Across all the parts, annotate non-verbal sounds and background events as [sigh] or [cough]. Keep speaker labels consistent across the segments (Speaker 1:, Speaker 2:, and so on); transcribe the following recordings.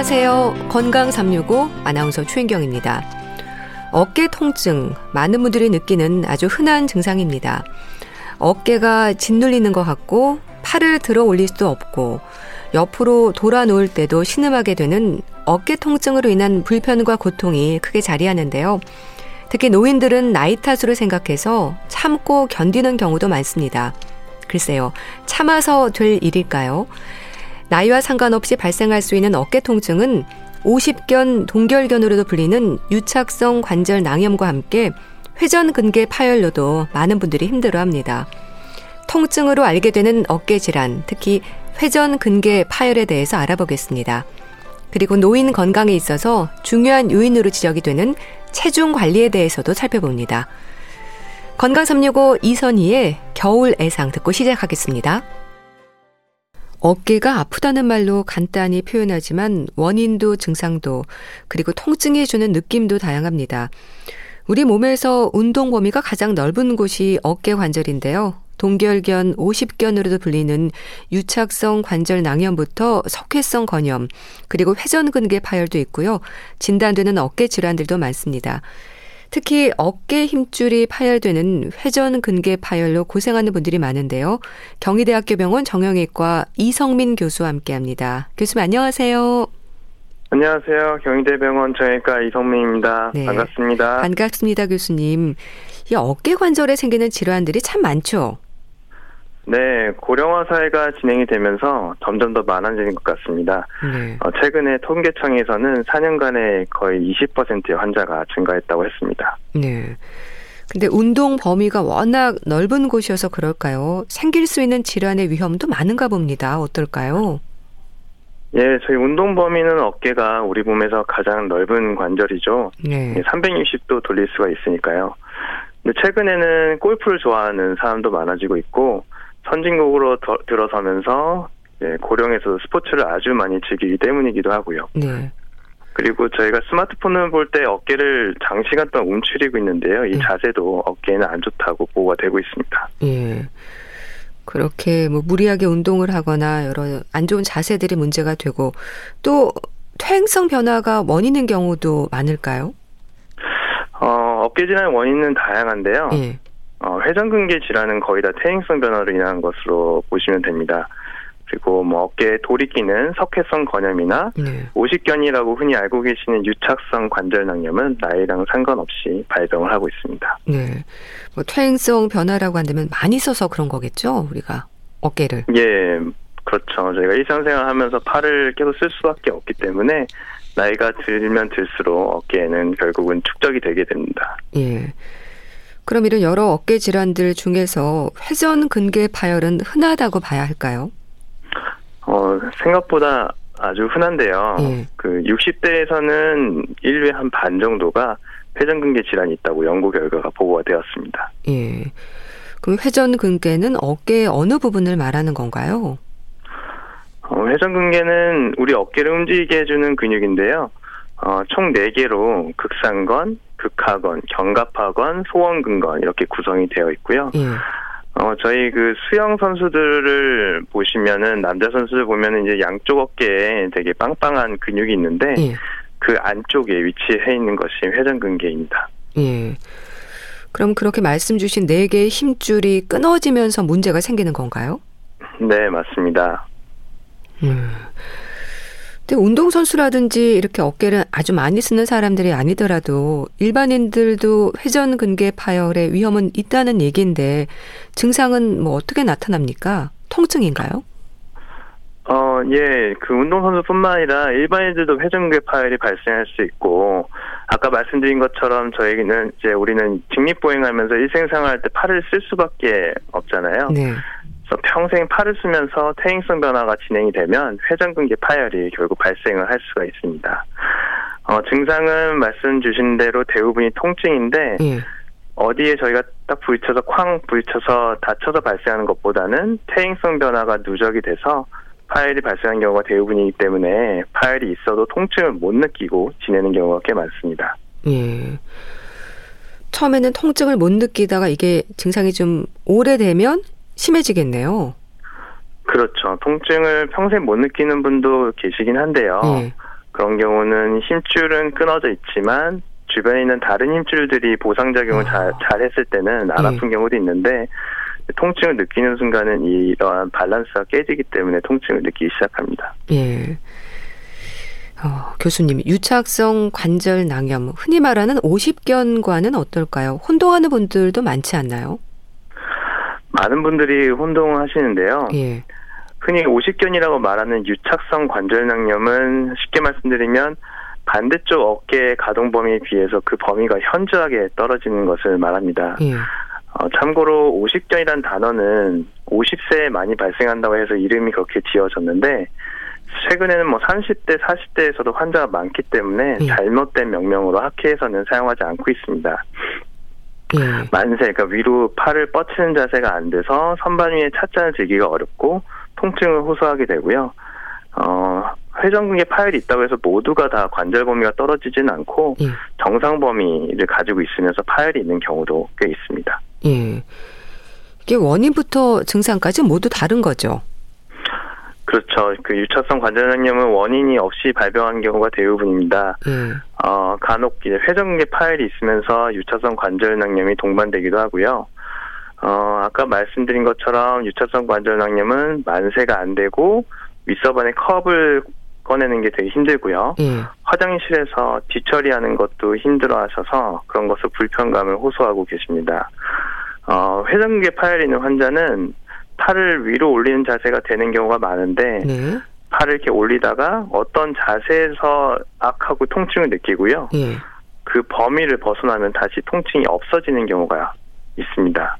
Speaker 1: 안녕하세요. 건강 365 아나운서 최인경입니다. 어깨 통증 많은 분들이 느끼는 아주 흔한 증상입니다. 어깨가 짓눌리는 것 같고 팔을 들어 올릴 수도 없고 옆으로 돌아 놓을 때도 신음하게 되는 어깨 통증으로 인한 불편과 고통이 크게 자리하는데요. 특히 노인들은 나이 탓으로 생각해서 참고 견디는 경우도 많습니다. 글쎄요, 참아서 될 일일까요? 나이와 상관없이 발생할 수 있는 어깨 통증은 50견 동결견으로도 불리는 유착성 관절 낭염과 함께 회전 근개 파열로도 많은 분들이 힘들어합니다. 통증으로 알게 되는 어깨 질환, 특히 회전 근개 파열에 대해서 알아보겠습니다. 그리고 노인 건강에 있어서 중요한 요인으로 지적이 되는 체중 관리에 대해서도 살펴봅니다. 건강 365 이선희의 겨울 애상 듣고 시작하겠습니다. 어깨가 아프다는 말로 간단히 표현하지만 원인도 증상도 그리고 통증이 주는 느낌도 다양합니다. 우리 몸에서 운동 범위가 가장 넓은 곳이 어깨 관절인데요. 동결견, 50견으로도 불리는 유착성 관절 낭염부터 석회성 건염, 그리고 회전근개 파열도 있고요. 진단되는 어깨 질환들도 많습니다. 특히 어깨 힘줄이 파열되는 회전 근개 파열로 고생하는 분들이 많은데요. 경희대학교 병원 정형외과 이성민 교수와 함께합니다. 교수님 안녕하세요.
Speaker 2: 안녕하세요. 경희대병원 정형외과 이성민입니다. 네. 반갑습니다.
Speaker 1: 반갑습니다, 교수님. 이 어깨 관절에 생기는 질환들이 참 많죠.
Speaker 2: 네, 고령화 사회가 진행이 되면서 점점 더 많아지는 것 같습니다. 네. 어, 최근에 통계청에서는 4년간에 거의 20%의 환자가 증가했다고 했습니다.
Speaker 1: 네. 근데 운동 범위가 워낙 넓은 곳이어서 그럴까요? 생길 수 있는 질환의 위험도 많은가 봅니다. 어떨까요?
Speaker 2: 예, 저희 운동 범위는 어깨가 우리 몸에서 가장 넓은 관절이죠. 네. 360도 돌릴 수가 있으니까요. 근데 최근에는 골프를 좋아하는 사람도 많아지고 있고 선진국으로 더, 들어서면서 예, 고령에서 스포츠를 아주 많이 즐기기 때문이기도 하고요. 네. 그리고 저희가 스마트폰을 볼 때 어깨를 장시간 동안 움츠리고 있는데요. 이 네. 자세도 어깨에는 안 좋다고 보고가 되고 있습니다. 예.
Speaker 1: 그렇게 뭐 무리하게 운동을 하거나 여러 안 좋은 자세들이 문제가 되고 또 퇴행성 변화가 원인인 경우도 많을까요?
Speaker 2: 어, 어깨 질환의 원인은 다양한데요. 예. 어, 회전근개 질환은 거의 다 퇴행성 변화로 인한 것으로 보시면 됩니다. 그리고 뭐 어깨에 돌이 끼는 석회성 건염이나 네. 오십견이라고 흔히 알고 계시는 유착성 관절낭염은 나이랑 상관없이 발병을 하고 있습니다. 네.
Speaker 1: 뭐 퇴행성 변화라고 한다면 많이 써서 그런 거겠죠, 우리가 어깨를.
Speaker 2: 예, 그렇죠. 저희가 일상생활 하면서 팔을 계속 쓸 수밖에 없기 때문에 나이가 들면 들수록 어깨에는 결국은 축적이 되게 됩니다. 예.
Speaker 1: 그럼 이런 여러 어깨 질환들 중에서 회전 근개 파열은 흔하다고 봐야 할까요?
Speaker 2: 어, 생각보다 아주 흔한데요. 예. 그 60대에서는 1회 한 반 정도가 회전근개 질환이 있다고 연구 결과가 보고가 되었습니다. 예.
Speaker 1: 그럼 회전근개는 어깨의 어느 부분을 말하는 건가요?
Speaker 2: 어, 회전근개는 우리 어깨를 움직이게 해주는 근육인데요. 어, 총 4개로 극상건, 극하건, 견갑하건, 소원근건 이렇게 구성이 되어 있고요. 예. 어, 저희 그 수영 선수들을 보시면은 남자 선수들 보면은 이제 양쪽 어깨에 되게 빵빵한 근육이 있는데 예. 그 안쪽에 위치해 있는 것이 회전근개입니다. 예.
Speaker 1: 그럼 그렇게 말씀 주신 네 개의 힘줄이 끊어지면서 문제가 생기는 건가요?
Speaker 2: 네, 맞습니다. 음.
Speaker 1: 근데 운동선수라든지 이렇게 어깨를 아주 많이 쓰는 사람들이 아니더라도 일반인들도 회전 근개 파열의 위험은 있다는 얘기인데 증상은 뭐 어떻게 나타납니까? 통증인가요?
Speaker 2: 어, 예, 그 운동선수뿐만 아니라 일반인들도 회전근개 파열이 발생할 수 있고, 아까 말씀드린 것처럼 저희는 이제 우리는 직립보행하면서 일생생활 때 팔을 쓸 수밖에 없잖아요. 네. 평생 팔을 쓰면서 퇴행성 변화가 진행이 되면 회전근개 파열이 결국 발생을 할 수가 있습니다. 어, 증상은 말씀 주신 대로 대부분이 통증인데 예. 어디에 저희가 딱 부딪혀서 쾅 부딪혀서 다쳐서 발생하는 것보다는 퇴행성 변화가 누적이 돼서 파열이 발생하는 경우가 대부분이기 때문에 파열이 있어도 통증을 못 느끼고 지내는 경우가 꽤 많습니다. 예.
Speaker 1: 처음에는 통증을 못 느끼다가 이게 증상이 좀 오래되면 심해지겠네요.
Speaker 2: 그렇죠. 통증을 평생 못 느끼는 분도 계시긴 한데요. 네. 그런 경우는 힘줄은 끊어져 있지만 주변에 있는 다른 힘줄들이 보상작용을
Speaker 1: 아.
Speaker 2: 잘, 잘 했을 때는 안
Speaker 1: 예.
Speaker 2: 아픈 경우도 있는데 통증을 느끼는 순간은 이러한 밸런스가 깨지기 때문에 통증을 느끼기 시작합니다.
Speaker 1: 예. 어, 교수님, 유착성 관절 낭염, 흔히 말하는 오십견과는 어떨까요? 혼동하는 분들도 많지 않나요?
Speaker 2: 많은 분들이 혼동을 하시는데요.
Speaker 1: 예.
Speaker 2: 흔히 오십견이라고 말하는 유착성 관절낭염은 쉽게 말씀드리면 반대쪽 어깨의 가동 범위에 비해서 그 범위가 현저하게 떨어지는 것을 말합니다.
Speaker 1: 예.
Speaker 2: 어, 참고로 오십견이란 단어는 50세에 많이 발생한다고 해서 이름이 그렇게 지어졌는데 최근에는 뭐 30대, 40대에서도 환자가 많기 때문에
Speaker 1: 예.
Speaker 2: 잘못된 명명으로 학회에서는 사용하지 않고 있습니다.
Speaker 1: 예.
Speaker 2: 만세, 그러니까 위로 팔을 뻗치는 자세가 안 돼서 선반 위에 찻잔을 들기가 어렵고 통증을 호소하게 되고요. 어, 회전근개 파열이 있다고 해서 모두가 다 관절 범위가 떨어지진 않고
Speaker 1: 예.
Speaker 2: 정상 범위를 가지고 있으면서 파열이 있는 경우도 꽤 있습니다.
Speaker 1: 예. 이게 원인부터 증상까지 모두 다른 거죠.
Speaker 2: 그렇죠. 그 유착성 관절염은 원인이 없이 발병한 경우가 대부분입니다.
Speaker 1: 예.
Speaker 2: 어, 간혹 이제 회전근개 파열이 있으면서 유착성 관절낭염이 동반되기도 하고요. 어, 아까 말씀드린 것처럼 유착성 관절낭염은 만세가 안 되고 윗서반의 컵을 꺼내는 게 되게 힘들고요.
Speaker 1: 예.
Speaker 2: 화장실에서 뒤처리하는 것도 힘들어 하셔서 그런 것을 불편감을 호소하고 계십니다. 어, 회전근개 파열이 있는 환자는 팔을 위로 올리는 자세가 되는 경우가 많은데
Speaker 1: 네.
Speaker 2: 팔을 이렇게 올리다가 어떤 자세에서 악하고 통증을 느끼고요.
Speaker 1: 예.
Speaker 2: 그 범위를 벗어나면 다시 통증이 없어지는 경우가 있습니다.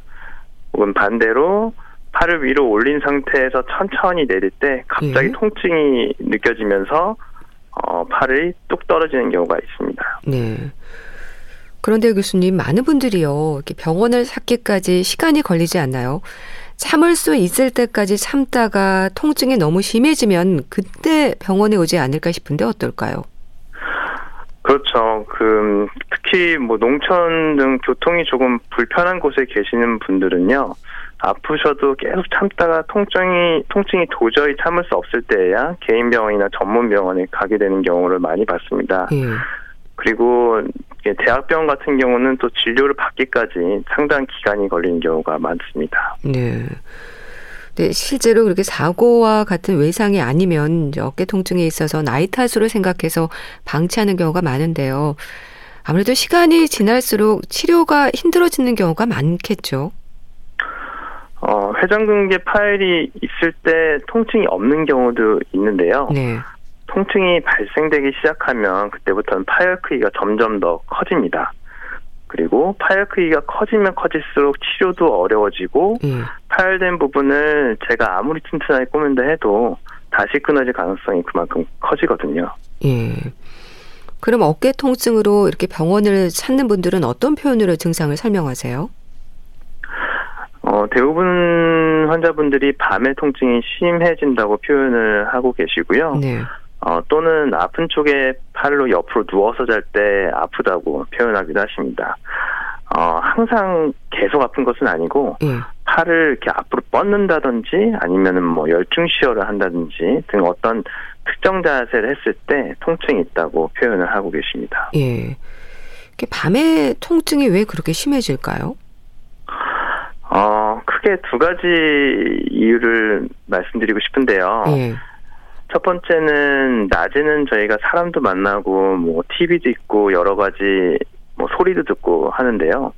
Speaker 2: 혹은 반대로 팔을 위로 올린 상태에서 천천히 내릴 때 갑자기
Speaker 1: 예.
Speaker 2: 통증이 느껴지면서 어, 팔이 뚝 떨어지는 경우가 있습니다.
Speaker 1: 네. 그런데 교수님, 많은 분들이요, 이렇게 병원을 찾기까지 시간이 걸리지 않나요? 참을 수 있을 때까지 참다가 통증이 너무 심해지면 그때 병원에 오지 않을까 싶은데 어떨까요?
Speaker 2: 그렇죠. 그 특히 뭐 농촌 등 교통이 조금 불편한 곳에 계시는 분들은요. 아프셔도 계속 참다가 통증이 통증이 도저히 참을 수 없을 때야 개인 병원이나 전문 병원에 가게 되는 경우를 많이 봤습니다.
Speaker 1: 예.
Speaker 2: 그리고 대학병원 같은 경우는 또 진료를 받기까지 상당한 기간이 걸리는 경우가 많습니다.
Speaker 1: 네. 네, 실제로 그렇게 사고와 같은 외상이 아니면 어깨 통증에 있어서 나이 탓으로 생각해서 방치하는 경우가 많은데요. 아무래도 시간이 지날수록 치료가 힘들어지는 경우가 많겠죠.
Speaker 2: 어, 회전근개 파열이 있을 때 통증이 없는 경우도 있는데요.
Speaker 1: 네.
Speaker 2: 통증이 발생되기 시작하면 그때부터는 파열 크기가 점점 더 커집니다. 그리고 파열 크기가 커지면 커질수록 치료도 어려워지고
Speaker 1: 예.
Speaker 2: 파열된 부분을 제가 아무리 튼튼하게 꼬맨다 해도 다시 끊어질 가능성이 그만큼 커지거든요.
Speaker 1: 예. 그럼 어깨 통증으로 이렇게 병원을 찾는 분들은 어떤 표현으로 증상을 설명하세요?
Speaker 2: 어, 대부분 환자분들이 밤에 통증이 심해진다고 표현을 하고 계시고요.
Speaker 1: 네.
Speaker 2: 어, 또는 아픈 쪽에 팔로 옆으로 누워서 잘 때 아프다고 표현하기도 하십니다. 어, 항상 계속 아픈 것은 아니고
Speaker 1: 예.
Speaker 2: 팔을 이렇게 앞으로 뻗는다든지 아니면은 뭐 열중 시어를 한다든지 등 어떤 특정 자세를 했을 때 통증이 있다고 표현을 하고 계십니다.
Speaker 1: 예. 밤에 통증이 왜 그렇게 심해질까요?
Speaker 2: 어, 크게 두 가지 이유를 말씀드리고 싶은데요.
Speaker 1: 예.
Speaker 2: 첫 번째는 낮에는 저희가 사람도 만나고 뭐 TV도 있고 여러 가지 뭐 소리도 듣고 하는데요.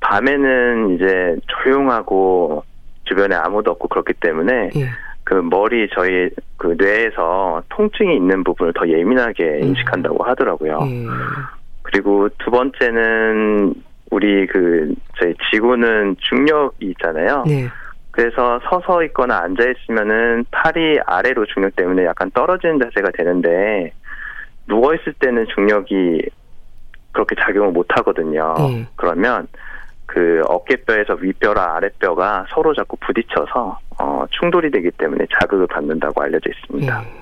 Speaker 2: 밤에는 이제 조용하고 주변에 아무도 없고 그렇기 때문에
Speaker 1: 예.
Speaker 2: 그 머리 저희 그 뇌에서 통증이 있는 부분을 더 예민하게
Speaker 1: 음.
Speaker 2: 인식한다고 하더라고요.
Speaker 1: 예.
Speaker 2: 그리고 두 번째는 우리 그 저희 지구는 중력이 있잖아요.
Speaker 1: 네.
Speaker 2: 그래서 서서 있거나 앉아 있으면은 팔이 아래로 중력 때문에 약간 떨어지는 자세가 되는데 누워 있을 때는 중력이 그렇게 작용을 못 하거든요.
Speaker 1: 네.
Speaker 2: 그러면 그 어깨뼈에서 윗뼈랑 아랫뼈가 서로 자꾸 부딪혀서 어, 충돌이 되기 때문에 자극을 받는다고 알려져 있습니다.
Speaker 1: 예.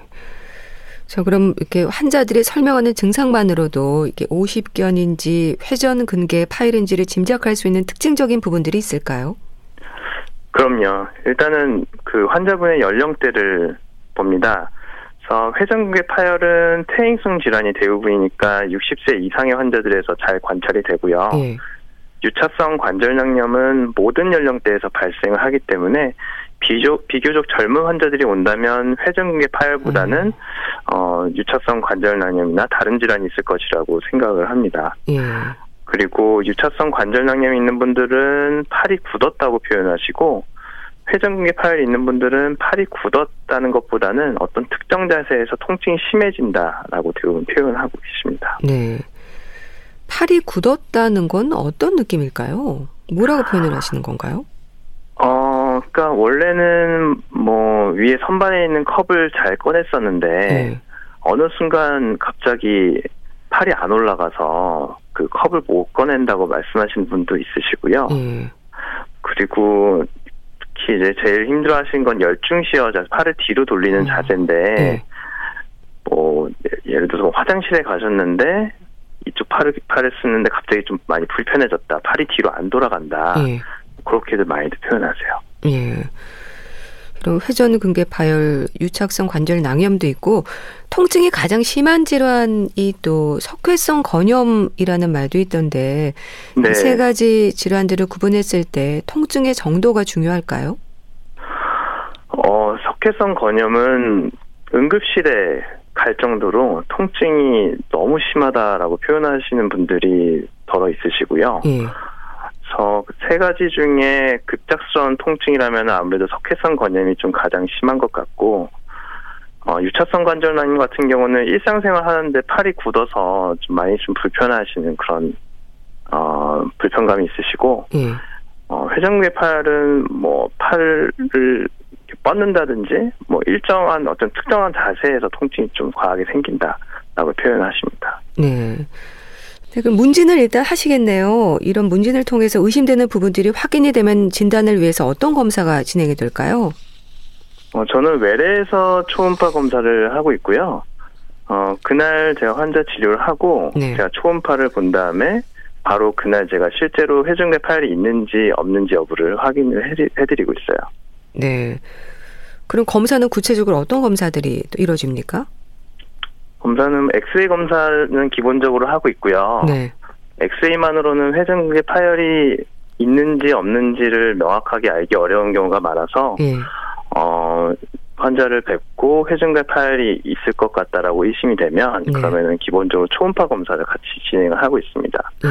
Speaker 1: 자, 그럼 이렇게 환자들이 설명하는 증상만으로도 이게 오십견인지 회전 근개 파열인지를 짐작할 수 있는 특징적인 부분들이 있을까요?
Speaker 2: 그럼요. 일단은 그 환자분의 연령대를 봅니다. 그래서 회전근개 파열은 퇴행성 질환이 대부분이니까 60세 이상의 환자들에서 잘 관찰이 되고요. 예. 유차성 관절낭염은 모든 연령대에서 발생을 하기 때문에 비교, 비교적 젊은 환자들이 온다면 회전근개 파열보다는 음. 어, 유차성 관절낭염이나 다른 질환이 있을 것이라고 생각을 합니다. 예. 그리고 유차성 관절낭염이 있는 분들은 팔이 굳었다고 표현하시고 회전근개 파열이 있는 분들은 팔이 굳었다는 것보다는 어떤 특정 자세에서 통증이 심해진다라고 대부분 표현하고 계십니다. 네.
Speaker 1: 팔이 굳었다는 건 어떤 느낌일까요? 뭐라고 표현을 하시는 건가요?
Speaker 2: 어, 그러니까 원래는 뭐 위에 선반에 있는 컵을 잘 꺼냈었는데 네. 어느 순간 갑자기 팔이 안 올라가서 그 컵을 못 꺼낸다고 말씀하시는 분도 있으시고요. 네. 그리고 특히 이제 제일 힘들어하시는 건 열중시어 자 팔을 뒤로 돌리는 음. 자세인데 네. 뭐 예를 들어서 화장실에 가셨는데 이쪽 팔을 팔을 쓰는데 갑자기 좀 많이 불편해졌다. 팔이 뒤로 안 돌아간다. 예. 그렇게들 많이들 표현하세요. 예.
Speaker 1: 그리고 회전근개 파열, 유착성 관절 낭염도 있고 통증이 가장 심한 질환이 또 석회성 건염이라는 말도 있던데 네. 세 가지 질환들을 구분했을 때 통증의 정도가 중요할까요?
Speaker 2: 어, 석회성 건염은 응급실에 갈 정도로 통증이 너무 심하다라고 표현하시는 분들이 더러 있으시고요. 예. 그래서 세 가지 중에 급작스러운 통증이라면 아무래도 석회성 건염이 좀 가장 심한 것 같고 어, 유차성 관절염 같은 경우는 일상생활 하는데 팔이 굳어서 좀 많이 좀 불편하시는 그런 어, 불편감이 있으시고 예. 어, 회전근개 팔은 뭐 팔을 뻗는다든지 뭐 일정한 어떤 특정한 자세에서 통증이 좀 과하게 생긴다라고 표현하십니다. 네.
Speaker 1: 네, 그럼 문진을 일단 하시겠네요. 이런 문진을 통해서 의심되는 부분들이 확인이 되면 진단을 위해서 어떤 검사가 진행이 될까요?
Speaker 2: 어, 저는 외래에서 초음파 검사를 하고 있고요. 어, 그날 제가 환자 치료를 하고 네. 제가 초음파를 본 다음에 바로 그날 제가 실제로 회중계 파열이 있는지 없는지 여부를 확인을 해드리고 있어요.
Speaker 1: 네. 그럼 검사는 구체적으로 어떤 검사들이 또 이루어집니까?
Speaker 2: 검사는 엑스레이 검사는 기본적으로 하고 있고요. 네. 엑스레이만으로는 회전근개 파열이 있는지 없는지를 명확하게 알기 어려운 경우가 많아서 예. 어 환자를 뵙고 회전근개 파열이 있을 것 같다라고 의심이 되면 네. 그러면은 기본적으로 초음파 검사를 같이 진행을 하고 있습니다. 네.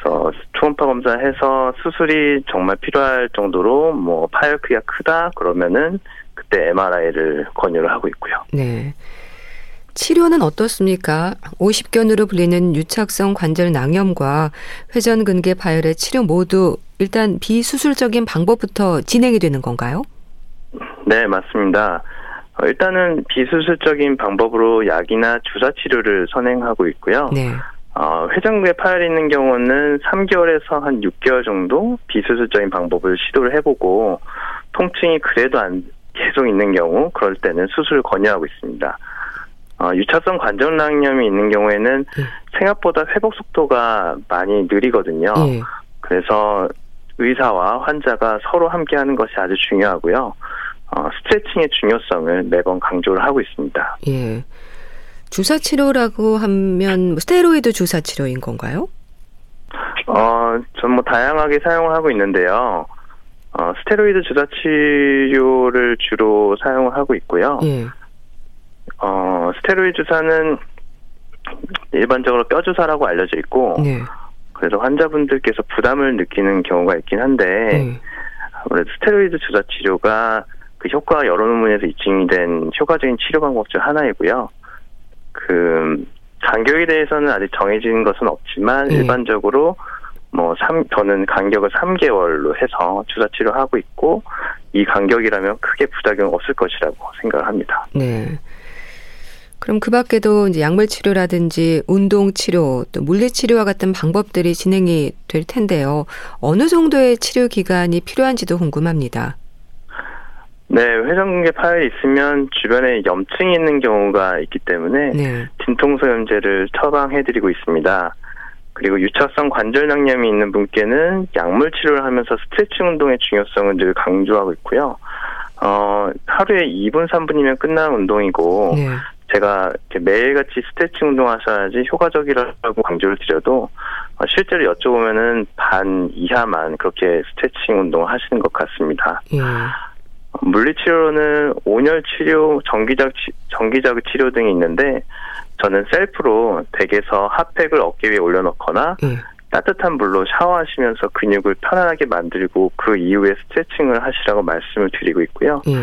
Speaker 2: 그래서 초음파 검사해서 수술이 정말 필요할 정도로 뭐 파열 크기가 크다 그러면은 그때 MRI를 권유를 하고 있고요. 네.
Speaker 1: 치료는 어떻습니까? 50견으로 불리는 유착성 관절 낭염과 회전근개 파열의 치료 모두 일단 비수술적인 방법부터 진행이 되는 건가요?
Speaker 2: 네, 맞습니다. 어, 일단은 비수술적인 방법으로 약이나 주사 치료를 선행하고 있고요. 네. 어, 회전근개 파열이 있는 경우는 3개월에서 한 6개월 정도 비수술적인 방법을 시도를 해보고 통증이 그래도 안 계속 있는 경우 그럴 때는 수술을 권유하고 있습니다. 어, 유차성 관절낭염이 있는 경우에는 네. 생각보다 회복 속도가 많이 느리거든요. 네. 그래서 의사와 환자가 서로 함께 하는 것이 아주 중요하고요. 어, 스트레칭의 중요성을 매번 강조를 하고 있습니다. 예.
Speaker 1: 주사 치료라고 하면 뭐 스테로이드 주사 치료인 건가요?
Speaker 2: 어, 전 뭐 다양하게 사용을 하고 있는데요. 어, 스테로이드 주사 치료를 주로 사용을 하고 있고요. 예. 어, 스테로이드 주사는 일반적으로 뼈 주사라고 알려져 있고, 네. 그래서 환자분들께서 부담을 느끼는 경우가 있긴 한데, 네. 아무래도 스테로이드 주사 치료가 그 효과가 여러 논문에서 입증이 된 효과적인 치료 방법 중 하나이고요. 그 간격에 대해서는 아직 정해진 것은 없지만 네. 일반적으로 뭐 3, 저는 간격을 3개월로 해서 주사 치료하고 있고 이 간격이라면 크게 부작용 없을 것이라고 생각을 합니다. 네.
Speaker 1: 그럼 그 밖에도 이제 약물 치료라든지 운동 치료, 또 물리 치료와 같은 방법들이 진행이 될 텐데요. 어느 정도의 치료 기간이 필요한지도 궁금합니다.
Speaker 2: 네, 회전근개 파열이 있으면 주변에 염증이 있는 경우가 있기 때문에 네. 진통소염제를 처방해드리고 있습니다. 그리고 유착성 관절낭염이 있는 분께는 약물 치료를 하면서 스트레칭 운동의 중요성을 늘 강조하고 있고요. 어, 하루에 2분, 3분이면 끝나는 운동이고, 네. 제가 매일같이 스트레칭 운동하셔야지 효과적이라고 강조를 드려도 어, 실제로 여쭤보면은 반 이하만 그렇게 스트레칭 운동을 하시는 것 같습니다. 예. 물리치료는 온열 치료, 전기적 전기적 치료 등이 있는데 저는 셀프로 댁에서 핫팩을 어깨 위에 올려놓거나 예. 따뜻한 물로 샤워하시면서 근육을 편안하게 만들고 그 이후에 스트레칭을 하시라고 말씀을 드리고 있고요. 예.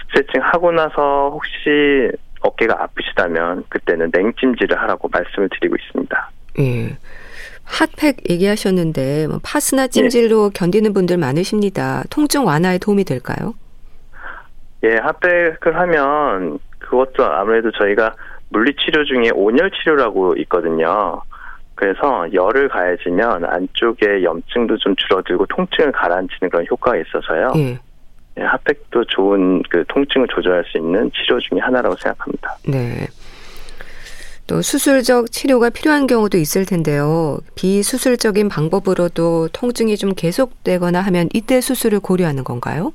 Speaker 2: 스트레칭 하고 나서 혹시 어깨가 아프시다면 그때는 냉찜질을 하라고 말씀을 드리고 있습니다.
Speaker 1: 예. 핫팩 얘기하셨는데 뭐 파스나 찜질로 예. 견디는 분들 많으십니다. 통증 완화에 도움이 될까요?
Speaker 2: 예, 핫팩을 하면 그것도 아무래도 저희가 물리치료 중에 온열 치료라고 있거든요. 그래서 열을 가해지면 안쪽에 염증도 좀 줄어들고 통증을 가라앉히는 그런 효과가 있어서요. 예. 예, 핫팩도 좋은 그 통증을 조절할 수 있는 치료 중의 하나라고 생각합니다.
Speaker 1: 네. 또 수술적 치료가 필요한 경우도 있을 텐데요. 비수술적인 방법으로도 통증이 좀 계속되거나 하면 이때 수술을 고려하는 건가요?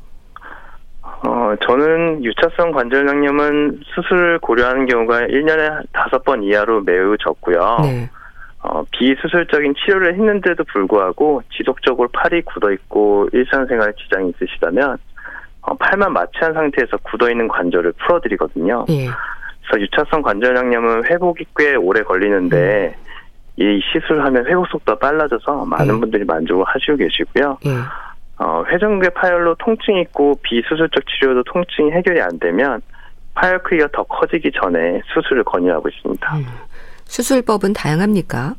Speaker 2: 어, 저는 유차성 관절낭염은 수술을 고려하는 경우가 1년에 5번 이하로 매우 적고요. 네. 어, 비수술적인 치료를 했는데도 불구하고 지속적으로 팔이 굳어 있고 일상생활에 지장이 있으시다면 어, 팔만 마취한 상태에서 굳어 있는 관절을 풀어드리거든요. 예. 그래서 유차성 관절양염은 회복이 꽤 오래 걸리는데 음. 이 시술하면 회복 속도가 빨라져서 많은 예. 분들이 만족을 하시고 계시고요. 예. 어, 회전근개 파열로 통증이 있고 비수술적 치료도 통증이 해결이 안 되면 파열 크기가 더 커지기 전에 수술을 권유하고 있습니다. 음.
Speaker 1: 수술법은 다양합니까?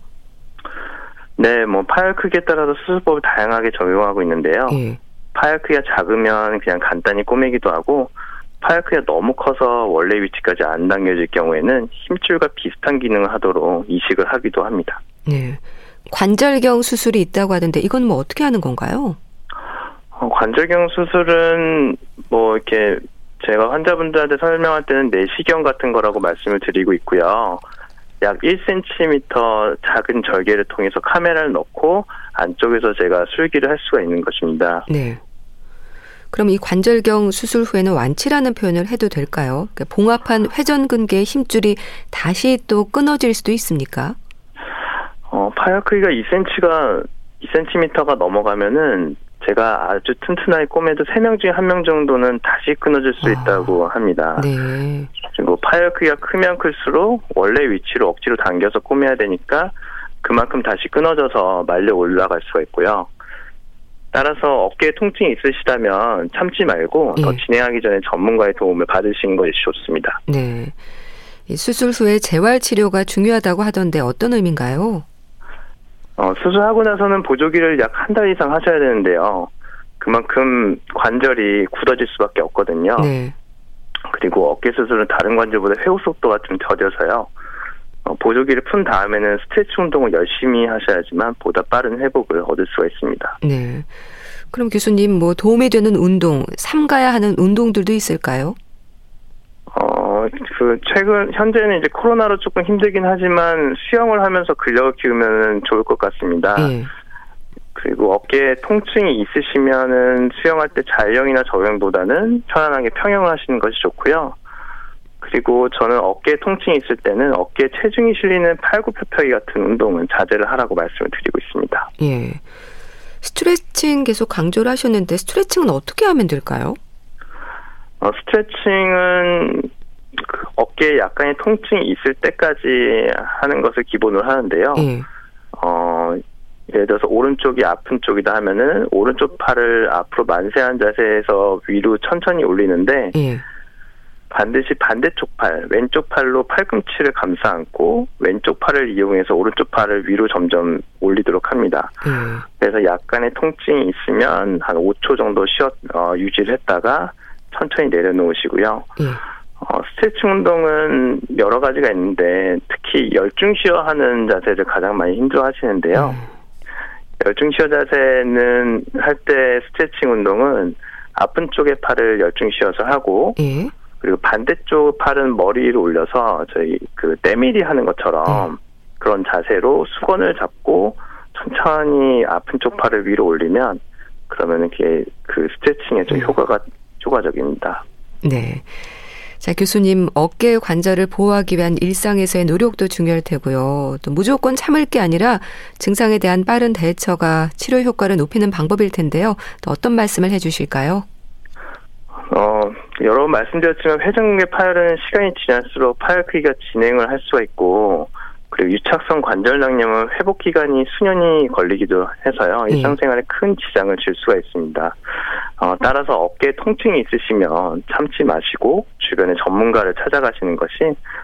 Speaker 2: 네, 뭐 파열 크기에 따라서 수술법을 다양하게 적용하고 있는데요. 예. 파열 크기가 작으면 그냥 간단히 꼬매기도 하고 파열 크기가 너무 커서 원래 위치까지 안 당겨질 경우에는 힘줄과 비슷한 기능을 하도록 이식을 하기도 합니다.
Speaker 1: 네. 관절경 수술이 있다고 하던데 이건 뭐 어떻게 하는 건가요?
Speaker 2: 어, 관절경 수술은 뭐 이렇게 제가 환자분들한테 설명할 때는 내시경 같은 거라고 말씀을 드리고 있고요. 약 1cm 작은 절개를 통해서 카메라를 넣고 안쪽에서 제가 술기를 할 수가 있는 것입니다. 네.
Speaker 1: 그럼 이 관절경 수술 후에는 완치라는 표현을 해도 될까요? 그러니까 봉합한 회전근개의 힘줄이 다시 또 끊어질 수도 있습니까?
Speaker 2: 어, 파열 크기가 2cm가 2cm가 넘어가면은 제가 아주 튼튼하게 꼬매도 3명 중에 1명 정도는 다시 끊어질 수 아, 있다고 합니다. 네. 그리고 파열 크기가 크면 클수록 원래 위치로 억지로 당겨서 꼬매야 되니까 그만큼 다시 끊어져서 말려 올라갈 수가 있고요. 따라서 어깨에 통증이 있으시다면 참지 말고 네. 더 진행하기 전에 전문가의 도움을 받으시는 것이 좋습니다.
Speaker 1: 네. 수술 후에 재활 치료가 중요하다고 하던데 어떤 의미인가요?
Speaker 2: 어, 수술하고 나서는 보조기를 약 한 달 이상 하셔야 되는데요. 그만큼 관절이 굳어질 수밖에 없거든요. 네. 그리고 어깨 수술은 다른 관절보다 회복 속도가 좀 더뎌서요. 어, 보조기를 푼 다음에는 스트레치 운동을 열심히 하셔야지만 보다 빠른 회복을 얻을 수가 있습니다.
Speaker 1: 네. 그럼 교수님 뭐 도움이 되는 운동, 삼가야 하는 운동들도 있을까요?
Speaker 2: 어, 그 최근 현재는 이제 코로나로 조금 힘들긴 하지만 수영을 하면서 근력을 키우면 좋을 것 같습니다. 네. 그리고 어깨에 통증이 있으시면은 수영할 때 자유형이나 저형보다는 편안하게 평형을 하시는 것이 좋고요. 그리고 저는 어깨 통증이 있을 때는 어깨에 체중이 실리는 팔굽혀펴기 같은 운동은 자제를 하라고 말씀을 드리고 있습니다.
Speaker 1: 예. 스트레칭 계속 강조를 하셨는데 스트레칭은 어떻게 하면 될까요?
Speaker 2: 어, 스트레칭은 그 어깨에 약간의 통증이 있을 때까지 하는 것을 기본으로 하는데요. 예. 어, 예를 들어서 오른쪽이 아픈 쪽이다 하면은 오른쪽 팔을 앞으로 만세한 자세에서 위로 천천히 올리는데 예. 반드시 반대쪽 팔, 왼쪽 팔로 팔꿈치를 감싸 안고 왼쪽 팔을 이용해서 오른쪽 팔을 위로 점점 올리도록 합니다. 음. 그래서 약간의 통증이 있으면 한 5초 정도 쉬어 어, 유지를 했다가 천천히 내려놓으시고요. 음. 어, 스트레칭 운동은 여러 가지가 있는데 특히 열중 쉬어 하는 자세를 가장 많이 힘들어 하시는데요. 음. 열중 쉬어 자세는 할 때 스트레칭 운동은 아픈 쪽의 팔을 열중 쉬어서 하고 예. 그리고 반대쪽 팔은 머리 를 올려서 저희 그 때밀이 하는 것처럼 네. 그런 자세로 수건을 잡고 천천히 아픈 쪽 팔을 위로 올리면 그러면 이렇게 그 스트레칭에 좀 네. 효과가 효과적입니다.
Speaker 1: 네. 자, 교수님, 어깨 관절을 보호하기 위한 일상에서의 노력도 중요할 테고요. 또 무조건 참을 게 아니라 증상에 대한 빠른 대처가 치료 효과를 높이는 방법일 텐데요. 또 어떤 말씀을 해 주실까요?
Speaker 2: 어, 여러 번 말씀드렸지만 회전근개 파열은 시간이 지날수록 파열 크기가 진행을 할 수가 있고 그리고 유착성 관절낭염은 회복 기간이 수년이 걸리기도 해서요. 예. 일상생활에 큰 지장을 줄 수가 있습니다. 어, 따라서 어깨 통증이 있으시면 참지 마시고 주변의 전문가를 찾아가시는 것이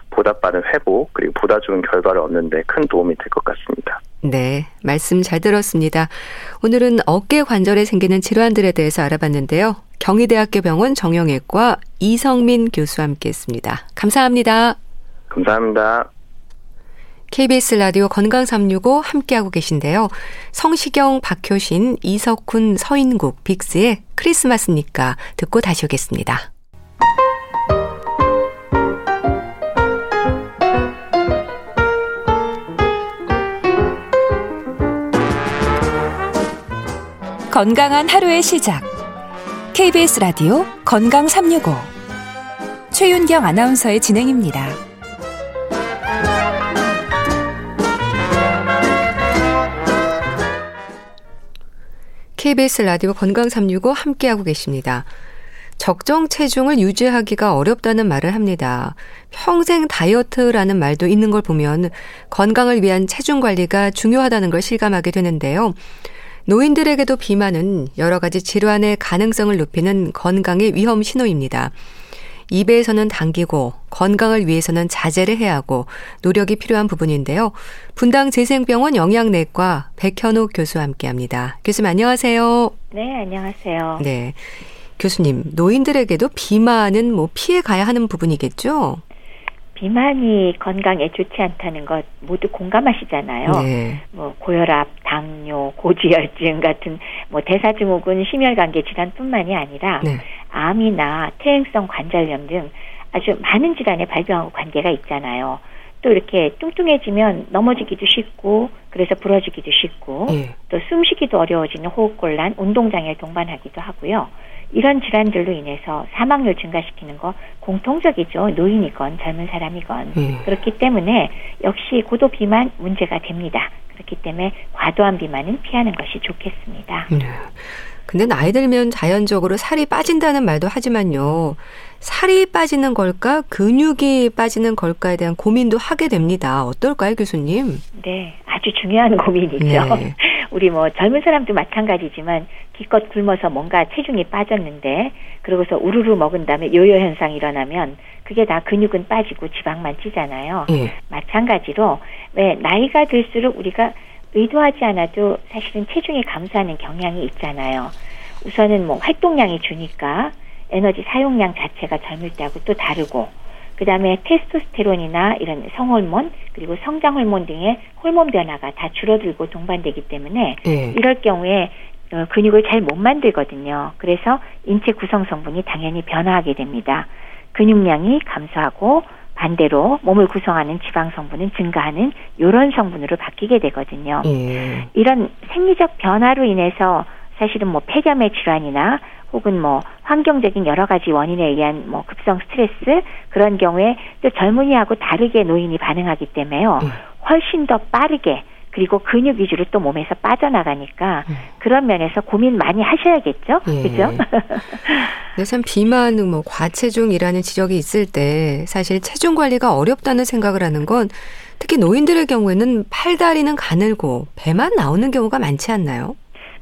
Speaker 2: 보다 빠른 회복 그리고 보다 좋은 결과를 얻는데 큰 도움이 될 것 같습니다.
Speaker 1: 네, 말씀 잘 들었습니다. 오늘은 어깨 관절에 생기는 질환들에 대해서 알아봤는데요. 경희대학교 병원 정형외과 이성민 교수와 함께했습니다. 감사합니다.
Speaker 2: 감사합니다.
Speaker 1: KBS 라디오 건강 365 함께하고 계신데요. 성시경, 박효신, 이석훈, 서인국, 빅스의 크리스마스니까 듣고 다시 오겠습니다. 건강한 하루의 시작. KBS 라디오 건강 365. 최윤경 아나운서의 진행입니다. KBS 라디오 건강 365 함께하고 계십니다. 적정 체중을 유지하기가 어렵다는 말을 합니다. 평생 다이어트라는 말도 있는 걸 보면 건강을 위한 체중 관리가 중요하다는 걸 실감하게 되는데요. 노인들에게도 비만은 여러 가지 질환의 가능성을 높이는 건강의 위험 신호입니다. 입에서는 당기고 건강을 위해서는 자제를 해야 하고 노력이 필요한 부분인데요. 분당 재생병원 영양내과 백현옥 교수와 함께합니다. 교수님 안녕하세요.
Speaker 3: 네, 안녕하세요.
Speaker 1: 네. 교수님, 노인들에게도 비만은 뭐 피해 가야 하는 부분이겠죠?
Speaker 3: 비만이 건강에 좋지 않다는 것 모두 공감하시잖아요.
Speaker 1: 네.
Speaker 3: 뭐 고혈압, 당뇨, 고지혈증 같은 뭐 대사증후군, 심혈관계 질환뿐만이 아니라 네. 암이나 퇴행성 관절염 등 아주 많은 질환에 발병하고 관계가 있잖아요. 또 이렇게 뚱뚱해지면 넘어지기도 쉽고 그래서 부러지기도 쉽고 네. 또 숨쉬기도 어려워지는 호흡곤란, 운동장애를 동반하기도 하고요. 이런 질환들로 인해서 사망률 증가시키는 거 공통적이죠. 노인이건 젊은 사람이건. 네. 그렇기 때문에 역시 고도 비만 문제가 됩니다. 그렇기 때문에 과도한 비만은 피하는 것이 좋겠습니다. 네.
Speaker 1: 근데 나이 들면 자연적으로 살이 빠진다는 말도 하지만요. 살이 빠지는 걸까, 근육이 빠지는 걸까에 대한 고민도 하게 됩니다. 어떨까요, 교수님?
Speaker 3: 네, 아주 중요한 [laughs] 고민이죠. 네. [laughs] 우리 뭐 젊은 사람도 마찬가지지만 기껏 굶어서 뭔가 체중이 빠졌는데 그러고서 우르르 먹은 다음에 요요 현상이 일어나면 그게 다 근육은 빠지고 지방만 찌잖아요. 네. 마찬가지로 왜 나이가 들수록 우리가 의도하지 않아도 사실은 체중이 감소하는 경향이 있잖아요. 우선은 뭐 활동량이 주니까 에너지 사용량 자체가 젊을 때하고 또 다르고 그 다음에 테스토스테론이나 이런 성호르몬 그리고 성장 호르몬 등의 호르몬 변화가 다 줄어들고 동반되기 때문에 네. 이럴 경우에 어, 근육을 잘 못 만들거든요. 그래서 인체 구성 성분이 당연히 변화하게 됩니다. 근육량이 감소하고 반대로 몸을 구성하는 지방 성분은 증가하는 이런 성분으로 바뀌게 되거든요. 예. 이런 생리적 변화로 인해서 사실은 뭐 폐렴의 질환이나 혹은 뭐 환경적인 여러 가지 원인에 의한 뭐 급성 스트레스 그런 경우에 또 젊은이하고 다르게 노인이 반응하기 때문에요. 예. 훨씬 더 빠르게 그리고 근육 위주로 또 몸에서 빠져나가니까 음. 그런 면에서 고민 많이 하셔야겠죠. 예. 그죠? [laughs]
Speaker 1: 근데 참 비만, 뭐 과체중이라는 지적이 있을 때 사실 체중 관리가 어렵다는 생각을 하는 건 특히 노인들의 경우에는 팔다리는 가늘고 배만 나오는 경우가 많지 않나요?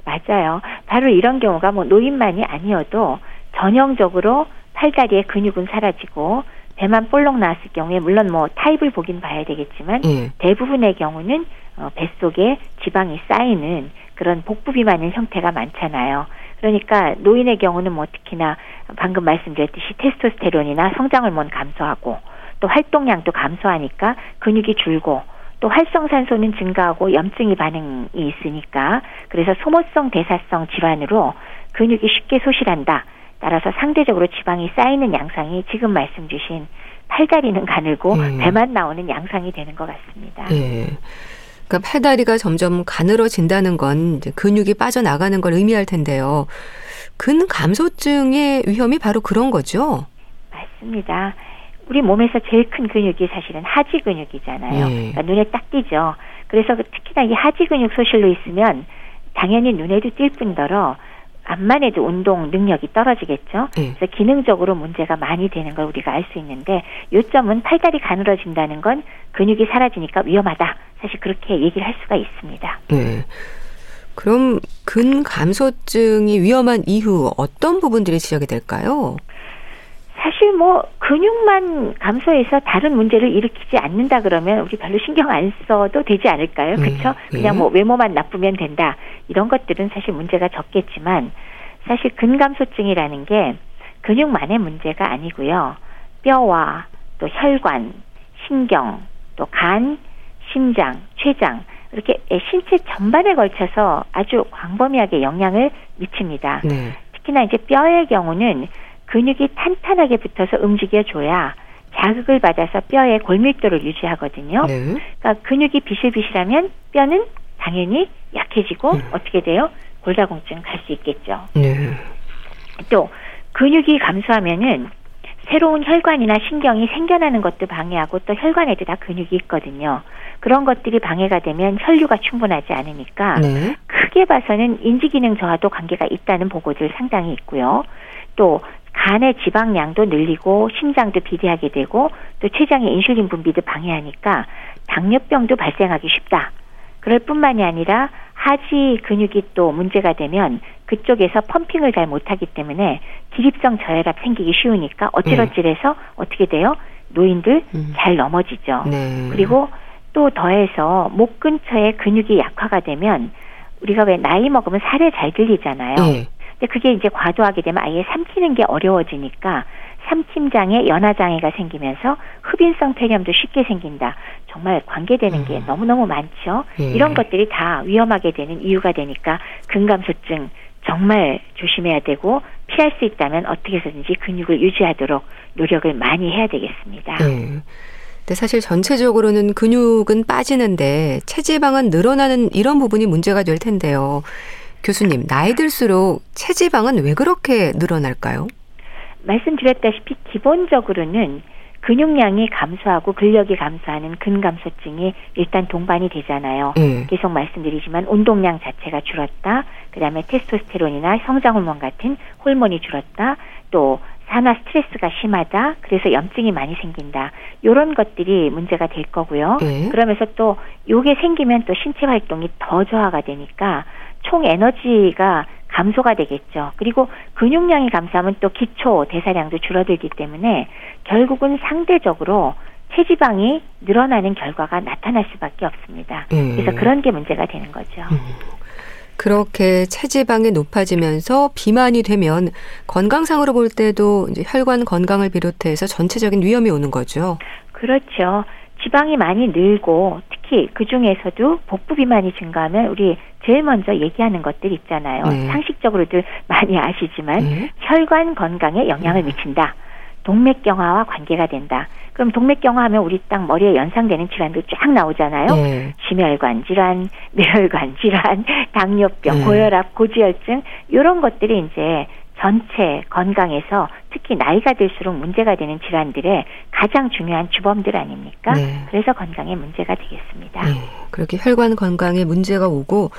Speaker 3: 맞아요. 바로 이런 경우가 뭐 노인만이 아니어도 전형적으로 팔다리의 근육은 사라지고 배만 볼록 나왔을 경우에 물론 뭐 타입을 보긴 봐야 되겠지만 예. 대부분의 경우는 어, 뱃속에 지방이 쌓이는 그런 복부 비만인 형태가 많잖아요. 그러니까 노인의 경우는 뭐 특히나 방금 말씀드렸듯이 테스토스테론이나 성장호르몬 감소하고 또 활동량도 감소하니까 근육이 줄고 또 활성산소는 증가하고 염증이 반응이 있으니까 그래서 소모성 대사성 질환으로 근육이 쉽게 소실한다. 따라서 상대적으로 지방이 쌓이는 양상이 지금 말씀 주신 팔다리는 가늘고 예. 배만 나오는 양상이 되는 것 같습니다. 예.
Speaker 1: 그러니까 팔다리가 점점 가늘어진다는 건 근육이 빠져나가는 걸 의미할 텐데요. 근 감소증의 위험이 바로 그런 거죠?
Speaker 3: 맞습니다. 우리 몸에서 제일 큰 근육이 사실은 하지 근육이잖아요. 네. 그러니까 눈에 딱 띄죠. 그래서 특히나 이 하지 근육 소실로 있으면 당연히 눈에도 띌 뿐더러 암만 해도 운동 능력이 떨어지겠죠. 네. 그래서 기능적으로 문제가 많이 되는 걸 우리가 알 수 있는데 요점은 팔다리 가늘어진다는 건 근육이 사라지니까 위험하다. 사실 그렇게 얘기를 할 수가 있습니다. 네.
Speaker 1: 그럼 근감소증이 위험한 이후 어떤 부분들이 지적이 될까요?
Speaker 3: 사실 뭐 근육만 감소해서 다른 문제를 일으키지 않는다 그러면 우리 별로 신경 안 써도 되지 않을까요? 그렇죠? 네. 그냥 뭐 외모만 나쁘면 된다. 이런 것들은 사실 문제가 적겠지만 사실 근감소증이라는 게 근육만의 문제가 아니고요. 뼈와 또 혈관, 신경, 또 간, 심장, 췌장 이렇게 신체 전반에 걸쳐서 아주 광범위하게 영향을 미칩니다. 네. 특히나 이제 뼈의 경우는 근육이 탄탄하게 붙어서 움직여줘야 자극을 받아서 뼈의 골밀도를 유지하거든요. 네. 그러니까 근육이 비실비실하면 뼈는 당연히 약해지고 음. 어떻게 돼요? 골다공증 갈 수 있겠죠. 네. 또 근육이 감소하면은 새로운 혈관이나 신경이 생겨나는 것도 방해하고 또 혈관에도 다 근육이 있거든요. 그런 것들이 방해가 되면 혈류가 충분하지 않으니까 네. 크게 봐서는 인지 기능 저하도 관계가 있다는 보고들 상당히 있고요. 또 간의 지방량도 늘리고 심장도 비대하게 되고 또 췌장의 인슐린 분비도 방해하니까 당뇨병도 발생하기 쉽다. 그럴 뿐만이 아니라 하지 근육이 또 문제가 되면 그쪽에서 펌핑을 잘 못하기 때문에 기립성 저혈압 생기기 쉬우니까 어찌어찌해서 네. 어떻게 돼요? 노인들 음. 잘 넘어지죠. 네. 그리고 또 더해서 목 근처에 근육이 약화가 되면 우리가 왜 나이 먹으면 살에 잘 들리잖아요. 네. 근데 그게 이제 과도하게 되면 아예 삼키는 게 어려워지니까 삼킴장애, 연화장애가 생기면서 흡인성 폐렴도 쉽게 생긴다. 정말 관계되는 음. 게 너무너무 많죠. 예. 이런 것들이 다 위험하게 되는 이유가 되니까 근감소증 정말 조심해야 되고 피할 수 있다면 어떻게 해서든지 근육을 유지하도록 노력을 많이 해야 되겠습니다. 예.
Speaker 1: 근데 사실 전체적으로는 근육은 빠지는데 체지방은 늘어나는 이런 부분이 문제가 될 텐데요. 교수님, 나이 들수록 체지방은 왜 그렇게 늘어날까요?
Speaker 3: 말씀드렸다시피 기본적으로는 근육량이 감소하고 근력이 감소하는 근감소증이 일단 동반이 되잖아요. 음. 계속 말씀드리지만 운동량 자체가 줄었다. 그다음에 테스토스테론이나 성장 호르몬 같은 호르몬이 줄었다. 또 산화 스트레스가 심하다. 그래서 염증이 많이 생긴다. 요런 것들이 문제가 될 거고요. 음. 그러면서 또 요게 생기면 또 신체 활동이 더 저하가 되니까 총 에너지가 감소가 되겠죠. 그리고 근육량이 감소하면 또 기초 대사량도 줄어들기 때문에 결국은 상대적으로 체지방이 늘어나는 결과가 나타날 수밖에 없습니다. 음. 그래서 그런 게 문제가 되는 거죠. 음.
Speaker 1: 그렇게 체지방이 높아지면서 비만이 되면 건강상으로 볼 때도 이제 혈관 건강을 비롯해서 전체적인 위험이 오는 거죠.
Speaker 3: 그렇죠. 지방이 많이 늘고 특히 그 중에서도 복부 비만이 증가하면 우리 제일 먼저 얘기하는 것들 있잖아요. 네. 상식적으로들 많이 아시지만 네. 혈관 건강에 영향을 음. 미친다. 동맥경화와 관계가 된다. 그럼 동맥경화하면 우리 딱 머리에 연상되는 질환도 쫙 나오잖아요. 네. 심혈관 질환, 뇌혈관 질환, [laughs] 당뇨병, 네. 고혈압, 고지혈증 이런 것들이 이제 전체 건강에서 특히 나이가 들수록 문제가 되는 질환들의 가장 중요한 주범들 아닙니까? 네. 그래서 건강에 문제가 되겠습니다. 네.
Speaker 1: 그렇게 혈관 건강에 문제가 오고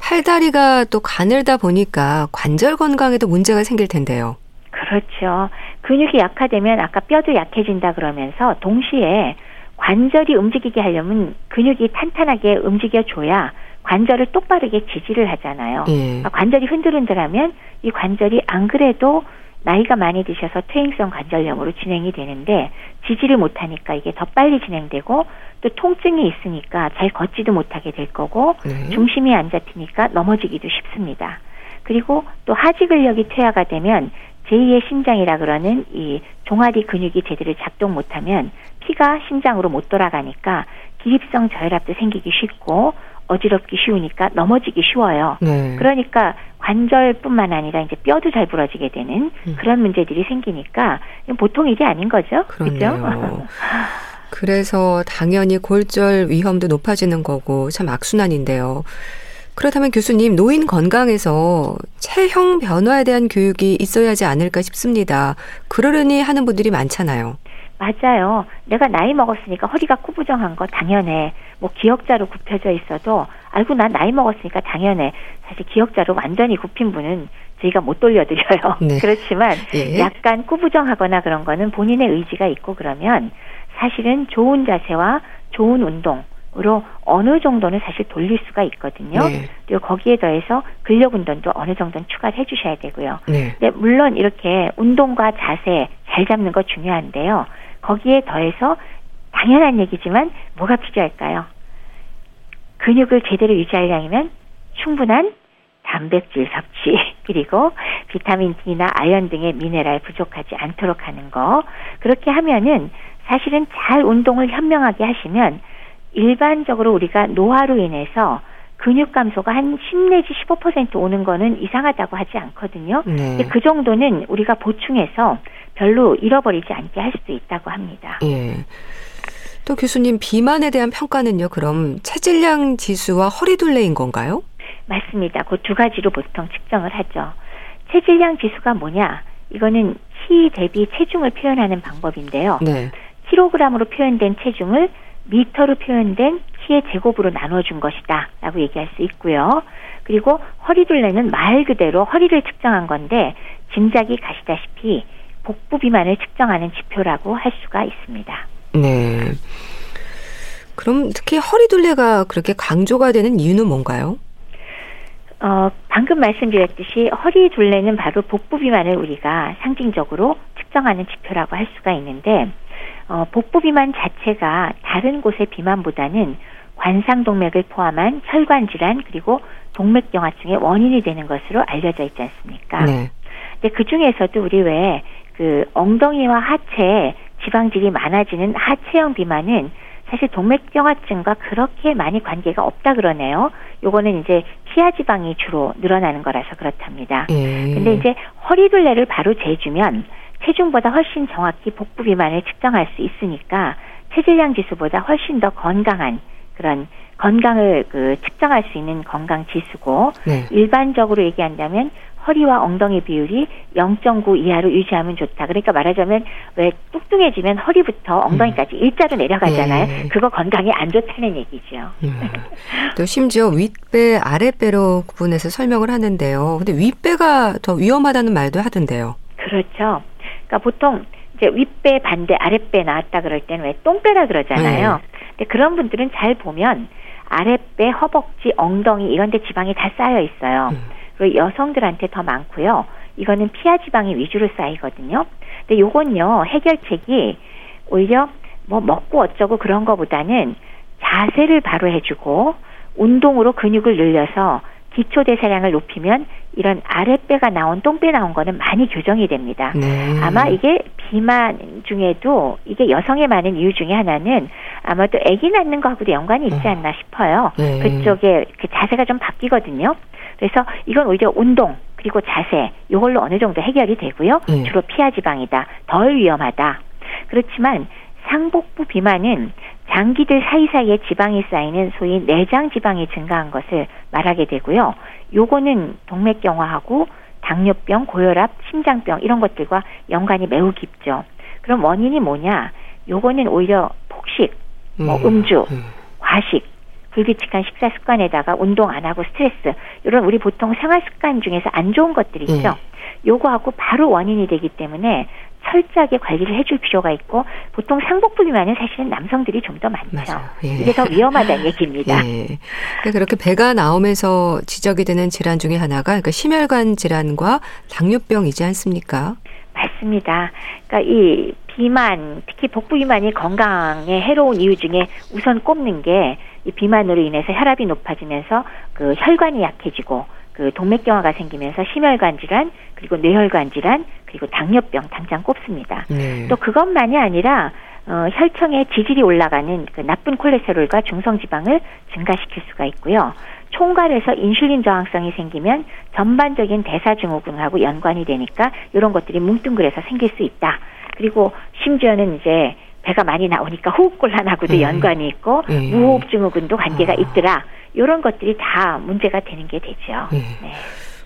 Speaker 1: 팔다리가 또 가늘다 보니까 관절 건강에도 문제가 생길 텐데요.
Speaker 3: 그렇죠. 근육이 약화되면 아까 뼈도 약해진다 그러면서 동시에 관절이 움직이게 하려면 근육이 탄탄하게 움직여줘야 관절을 똑바르게 지지를 하잖아요. 예. 그러니까 관절이 흔들흔들하면 이 관절이 안 그래도 나이가 많이 드셔서 퇴행성 관절염으로 진행이 되는데 지지를 못하니까 이게 더 빨리 진행되고 또 통증이 있으니까 잘 걷지도 못하게 될 거고 네. 중심이 안 잡히니까 넘어지기도 쉽습니다. 그리고 또 하지 근력이 퇴화가 되면 제2의 심장이라 그러는 이 종아리 근육이 제대로 작동 못하면 피가 심장으로 못 돌아가니까 기립성 저혈압도 생기기 쉽고 어지럽기 쉬우니까 넘어지기 쉬워요. 네. 그러니까 관절뿐만 아니라 이제 뼈도 잘 부러지게 되는 음. 그런 문제들이 생기니까 보통 일이 아닌 거죠. 그렇죠? [laughs]
Speaker 1: 그래서 당연히 골절 위험도 높아지는 거고 참 악순환인데요. 그렇다면 교수님, 노인 건강에서 체형 변화에 대한 교육이 있어야 하지 않을까 싶습니다. 그러려니 하는 분들이 많잖아요.
Speaker 3: 맞아요. 내가 나이 먹었으니까 허리가 구부정한 거 당연해. 뭐 기역자로 굽혀져 있어도 알고 난 나이 먹었으니까 당연해. 사실 기역자로 완전히 굽힌 분은 저희가 못 돌려드려요. 네. [laughs] 그렇지만 예. 약간 구부정하거나 그런 거는 본인의 의지가 있고 그러면 사실은 좋은 자세와 좋은 운동 으로 어느 정도는 사실 돌릴 수가 있거든요. 네. 그리고 거기에 더해서 근력 운동도 어느 정도는 추가를 해주셔야 되고요. 네. 네, 물론 이렇게 운동과 자세 잘 잡는 거 중요한데요. 거기에 더해서 당연한 얘기지만 뭐가 필요할까요? 근육을 제대로 유지하려면 충분한 단백질 섭취 [laughs] 그리고 비타민 D나 아연 등의 미네랄 부족하지 않도록 하는 거 그렇게 하면은 사실은 잘 운동을 현명하게 하시면 일반적으로 우리가 노화로 인해서 근육 감소가 한 10 내지 15% 오는 거는 이상하다고 하지 않거든요. 네. 근데 그 정도는 우리가 보충해서 별로 잃어버리지 않게 할 수도 있다고 합니다. 예.
Speaker 1: 또 교수님 비만에 대한 평가는요. 그럼 체질량 지수와 허리둘레인 건가요?
Speaker 3: 맞습니다. 그 두 가지로 보통 측정을 하죠. 체질량 지수가 뭐냐? 이거는 키 대비 체중을 표현하는 방법인데요. 네. 킬로그램으로 표현된 체중을 미터로 표현된 키의 제곱으로 나눠준 것이다 라고 얘기할 수 있고요. 그리고 허리둘레는 말 그대로 허리를 측정한 건데 짐작이 가시다시피 복부 비만을 측정하는 지표라고 할 수가 있습니다. 네.
Speaker 1: 그럼 특히 허리둘레가 그렇게 강조가 되는 이유는 뭔가요?
Speaker 3: 어, 방금 말씀드렸듯이 허리둘레는 바로 복부 비만을 우리가 상징적으로 측정하는 지표라고 할 수가 있는데 어, 복부 비만 자체가 다른 곳의 비만보다는 관상동맥을 포함한 혈관 질환 그리고 동맥경화증의 원인이 되는 것으로 알려져 있지 않습니까? 네. 근데 그 중에서도 우리 왜 그 엉덩이와 하체에 지방질이 많아지는 하체형 비만은 사실 동맥경화증과 그렇게 많이 관계가 없다 그러네요. 요거는 이제 피하 지방이 주로 늘어나는 거라서 그렇답니다. 예. 근데 이제 허리둘레를 바로 재주면 체중보다 훨씬 정확히 복부 비만을 측정할 수 있으니까 체질량 지수보다 훨씬 더 건강한 그런 건강을 그 측정할 수 있는 건강 지수고 네. 일반적으로 얘기한다면 허리와 엉덩이 비율이 0.9 이하로 유지하면 좋다. 그러니까 말하자면 왜 뚱뚱해지면 허리부터 엉덩이까지 음. 일자로 내려가잖아요. 네. 그거 건강에 안 좋다는 얘기죠. 음. [laughs]
Speaker 1: 또 심지어 윗배, 아랫배로 구분해서 설명을 하는데요. 근데 윗배가 더 위험하다는 말도 하던데요.
Speaker 3: 그렇죠. 그러니까 보통 이제 윗배 반대 아랫배 나왔다 그럴 때는 왜 똥배라 그러잖아요. 네. 근데 그런 분들은 잘 보면 아랫배, 허벅지, 엉덩이 이런 데 지방이 다 쌓여 있어요. 음. 그리고 여성들한테 더 많고요. 이거는 피하 지방이 위주로 쌓이거든요. 근데 요건요. 해결책이 오히려 뭐 먹고 어쩌고 그런 거보다는 자세를 바로 해주고 운동으로 근육을 늘려서 기초 대사량을 높이면 이런 아랫배가 나온 똥배 나온 거는 많이 교정이 됩니다. 네. 아마 이게 비만 중에도 이게 여성에 많은 이유 중에 하나는 아마도 아기 낳는 거하고도 연관이 있지 어. 않나 싶어요. 네. 그쪽에 그 자세가 좀 바뀌거든요. 그래서 이건 오히려 운동 그리고 자세 이걸로 어느 정도 해결이 되고요. 네. 주로 피하 지방이다. 덜 위험하다. 그렇지만 상복부 비만은 장기들 사이사이에 지방이 쌓이는 소위 내장 지방이 증가한 것을 말하게 되고요. 요거는 동맥경화하고 당뇨병, 고혈압, 심장병 이런 것들과 연관이 매우 깊죠. 그럼 원인이 뭐냐? 요거는 오히려 폭식, 뭐 음, 음주, 음. 과식, 불규칙한 식사 습관에다가 운동 안 하고 스트레스 이런 우리 보통 생활 습관 중에서 안 좋은 것들 있죠. 음. 요거하고 바로 원인이 되기 때문에 철저하게 관리를 해줄 필요가 있고 보통 상복부 비만은 사실은 남성들이 좀 더 많죠. 예. 이게 더 위험하다는 [laughs] 얘기입니다. 예.
Speaker 1: 그렇게 배가 나오면서 지적이 되는 질환 중에 하나가 그러니까 심혈관 질환과 당뇨병이지 않습니까?
Speaker 3: 맞습니다. 그러니까 이 비만, 특히 복부 비만이 건강에 해로운 이유 중에 우선 꼽는 게 이 비만으로 인해서 혈압이 높아지면서 그 혈관이 약해지고 그 동맥경화가 생기면서 심혈관 질환 그리고 뇌혈관 질환 그리고 당뇨병 당장 꼽습니다. 네. 또 그것만이 아니라 어, 혈청의 지질이 올라가는 그 나쁜 콜레스테롤과 중성지방을 증가시킬 수가 있고요. 총괄해서 인슐린 저항성이 생기면 전반적인 대사증후군하고 연관이 되니까 이런 것들이 뭉뚱그려서 생길 수 있다. 그리고 심지어는 이제 배가 많이 나오니까 호흡곤란하고도 네. 연관이 있고 네. 무호흡 증후군도 관계가 아. 있더라. 이런 것들이 다 문제가 되는 게 되죠. 네. 네.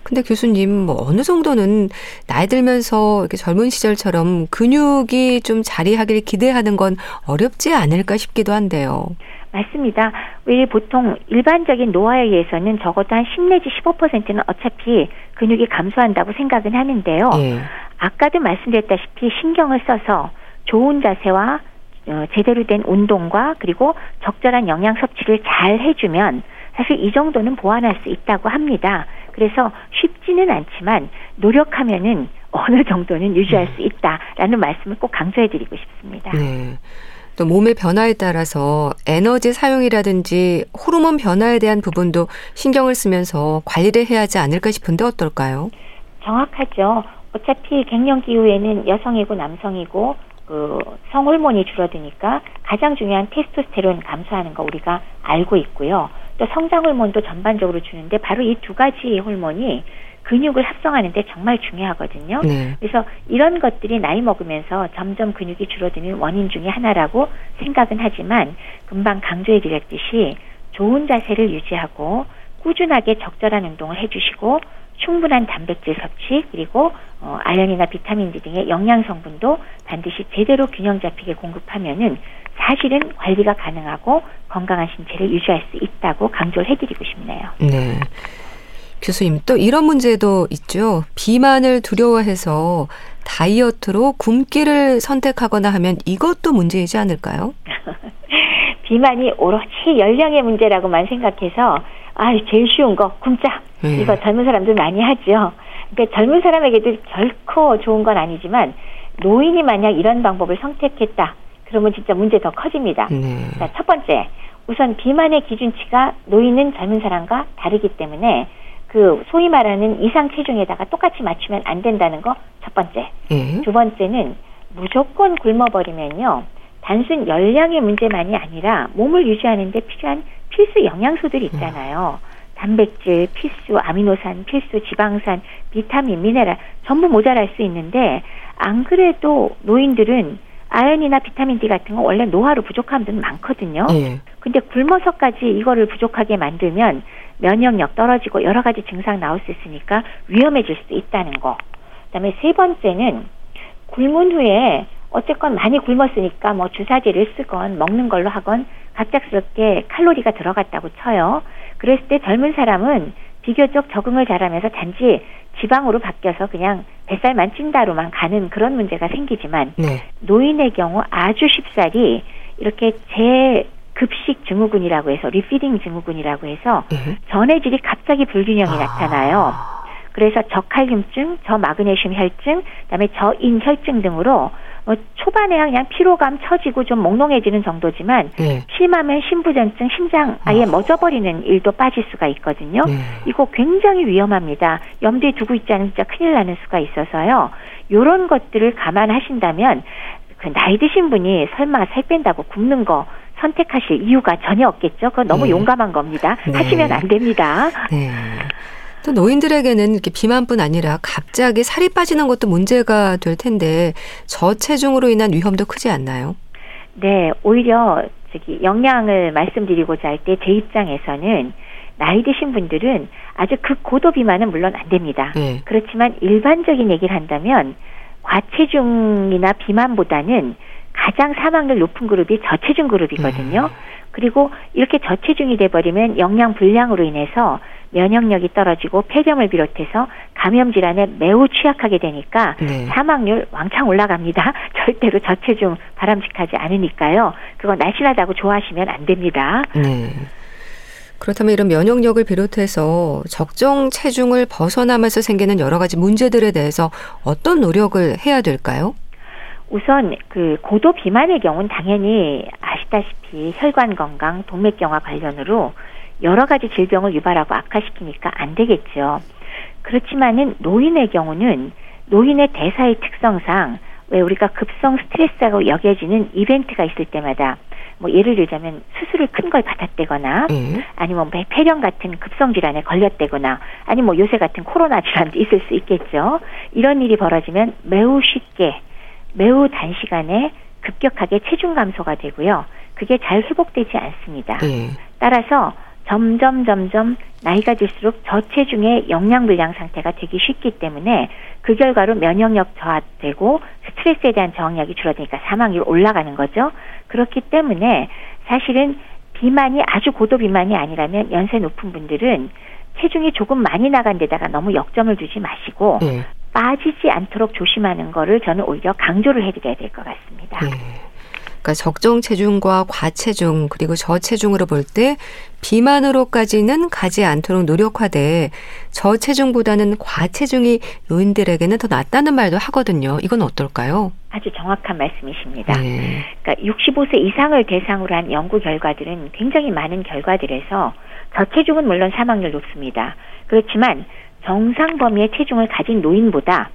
Speaker 1: 근데 교수님 뭐 어느 정도는 나이 들면서 이렇게 젊은 시절처럼 근육이 좀 자리하기를 기대하는 건 어렵지 않을까 싶기도 한데요.
Speaker 3: 맞습니다. 왜 보통 일반적인 노화에 의해서는 적어도 한 10 내지 15%는 어차피 근육이 감소한다고 생각은 하는데요. 예. 아까도 말씀드렸다시피 신경을 써서 좋은 자세와 어, 제대로 된 운동과 그리고 적절한 영양 섭취를 잘 해주면 사실 이 정도는 보완할 수 있다고 합니다. 그래서 쉽지는 않지만 노력하면은 어느 정도는 유지할 수 있다라는 말씀을 꼭 강조해드리고 싶습니다. 네.
Speaker 1: 또 몸의 변화에 따라서 에너지 사용이라든지 호르몬 변화에 대한 부분도 신경을 쓰면서 관리를 해야 하지 않을까 싶은데 어떨까요?
Speaker 3: 정확하죠. 어차피 갱년기 이후에는 여성이고 남성이고 그 성호르몬이 줄어드니까 가장 중요한 테스토스테론 감소하는 거 우리가 알고 있고요. 또 성장 호르몬도 전반적으로 주는데 바로 이 두 가지 호르몬이 근육을 합성하는데 정말 중요하거든요. 네. 그래서 이런 것들이 나이 먹으면서 점점 근육이 줄어드는 원인 중의 하나라고 생각은 하지만 금방 강조해 드렸듯이 좋은 자세를 유지하고 꾸준하게 적절한 운동을 해주시고 충분한 단백질 섭취 그리고 어, 아연이나 비타민 D 등의 영양 성분도 반드시 제대로 균형 잡히게 공급하면은 사실은 관리가 가능하고 건강한 신체를 유지할 수 있다고 강조를 해드리고 싶네요. 네.
Speaker 1: 교수님, 또 이런 문제도 있죠. 비만을 두려워해서 다이어트로 굶기를 선택하거나 하면 이것도 문제이지 않을까요? [laughs]
Speaker 3: 비만이 오로지 연령의 문제라고만 생각해서 아 제일 쉬운 거 굶자 네. 이거 젊은 사람들 많이 하죠. 그러니까 젊은 사람에게도 결코 좋은 건 아니지만 노인이 만약 이런 방법을 선택했다 그러면 진짜 문제 더 커집니다. 네. 자, 첫 번째 우선 비만의 기준치가 노인은 젊은 사람과 다르기 때문에 그 소위 말하는 이상 체중에다가 똑같이 맞추면 안 된다는 거 첫 번째. 예. 두 번째는 무조건 굶어버리면요. 단순 열량의 문제만이 아니라 몸을 유지하는데 필요한 필수 영양소들이 있잖아요. 단백질, 필수 아미노산, 필수 지방산, 비타민, 미네랄 전부 모자랄 수 있는데 안 그래도 노인들은 아연이나 비타민 D 같은 거 원래 노화로 부족한 분들 많거든요. 예. 근데 굶어서까지 이거를 부족하게 만들면 면역력 떨어지고 여러 가지 증상 나올 수 있으니까 위험해질 수 있다는 거. 그다음에 세 번째는 굶은 후에 어쨌건 많이 굶었으니까 뭐 주사제를 쓰건 먹는 걸로 하건 갑작스럽게 칼로리가 들어갔다고 쳐요. 그랬을 때 젊은 사람은 비교적 적응을 잘하면서 단지 지방으로 바뀌어서 그냥 뱃살만 찐다로만 가는 그런 문제가 생기지만 네. 노인의 경우 아주 쉽사리 이렇게 재급식 증후군이라고 해서 refeeding 증후군이라고 해서 네. 전해질이 갑자기 불균형이 아. 나타나요. 그래서 저칼륨증, 저마그네슘 혈증, 그다음에 저인 혈증 등으로 뭐 초반에 그냥 피로감 처지고 좀 몽롱해지는 정도지만 네. 심하면 심부전증, 심장 아예 아. 멎어버리는 일도 벌어질 수가 있거든요. 네. 이거 굉장히 위험합니다. 염두에 두고 있지 않으면 진짜 큰일 나는 수가 있어서요. 요런 것들을 감안하신다면 그 나이 드신 분이 설마 살 뺀다고 굶는 거 선택하실 이유가 전혀 없겠죠. 그건 너무 네. 용감한 겁니다. 네. 하시면 안 됩니다. 네.
Speaker 1: 또 노인들에게는 이렇게 비만뿐 아니라 갑자기 살이 빠지는 것도 문제가 될 텐데 저체중으로 인한 위험도 크지 않나요?
Speaker 3: 네, 오히려 저기 영양을 말씀드리고자 할 때 제 입장에서는 나이 드신 분들은 아주 극고도 비만은 물론 안 됩니다. 네. 그렇지만 일반적인 얘기를 한다면 과체중이나 비만보다는 가장 사망률 높은 그룹이 저체중 그룹이거든요. 음. 그리고 이렇게 저체중이 돼버리면 영양 불량으로 인해서 면역력이 떨어지고 폐렴을 비롯해서 감염 질환에 매우 취약하게 되니까 네. 사망률 왕창 올라갑니다. [laughs] 절대로 저체중 바람직하지 않으니까요. 그거 날씬하다고 좋아하시면 안 됩니다. 네.
Speaker 1: 그렇다면 이런 면역력을 비롯해서 적정 체중을 벗어나면서 생기는 여러 가지 문제들에 대해서 어떤 노력을 해야 될까요?
Speaker 3: 우선 그 고도 비만의 경우는 당연히 아시다시피 혈관 건강, 동맥경화 관련으로 여러 가지 질병을 유발하고 악화시키니까 안 되겠죠. 그렇지만은 노인의 경우는 노인의 대사의 특성상 왜 우리가 급성 스트레스라고 여겨지는 이벤트가 있을 때마다 뭐 예를 들자면 수술을 큰 걸 받았대거나 음. 아니면 뭐 폐렴 같은 급성 질환에 걸렸대거나 아니면 뭐 요새 같은 코로나 질환도 있을 수 있겠죠. 이런 일이 벌어지면 매우 쉽게 매우 단시간에 급격하게 체중 감소가 되고요. 그게 잘 회복되지 않습니다.
Speaker 1: 예.
Speaker 3: 따라서 점점 점점 나이가 들수록 저체중의 영양불량 상태가 되기 쉽기 때문에 그 결과로 면역력 저하되고 스트레스에 대한 저항력이 줄어드니까 사망률 올라가는 거죠. 그렇기 때문에 사실은 비만이 아주 고도 비만이 아니라면 연세 높은 분들은 체중이 조금 많이 나간 데다가 너무 역점을 두지 마시고
Speaker 1: 예.
Speaker 3: 빠지지 않도록 조심하는 거를 저는 오히려 강조를 해드려야 될 것 같습니다.
Speaker 1: 예. 그러니까 적정 체중과 과체중 그리고 저체중으로 볼 때 비만으로까지는 가지 않도록 노력하되 저체중보다는 과체중이 노인들에게는 더 낫다는 말도 하거든요. 이건 어떨까요?
Speaker 3: 아주 정확한 말씀이십니다.
Speaker 1: 네.
Speaker 3: 그러니까 65세 이상을 대상으로 한 연구 결과들은 굉장히 많은 결과들에서 저체중은 물론 사망률 높습니다. 그렇지만 정상 범위의 체중을 가진 노인보다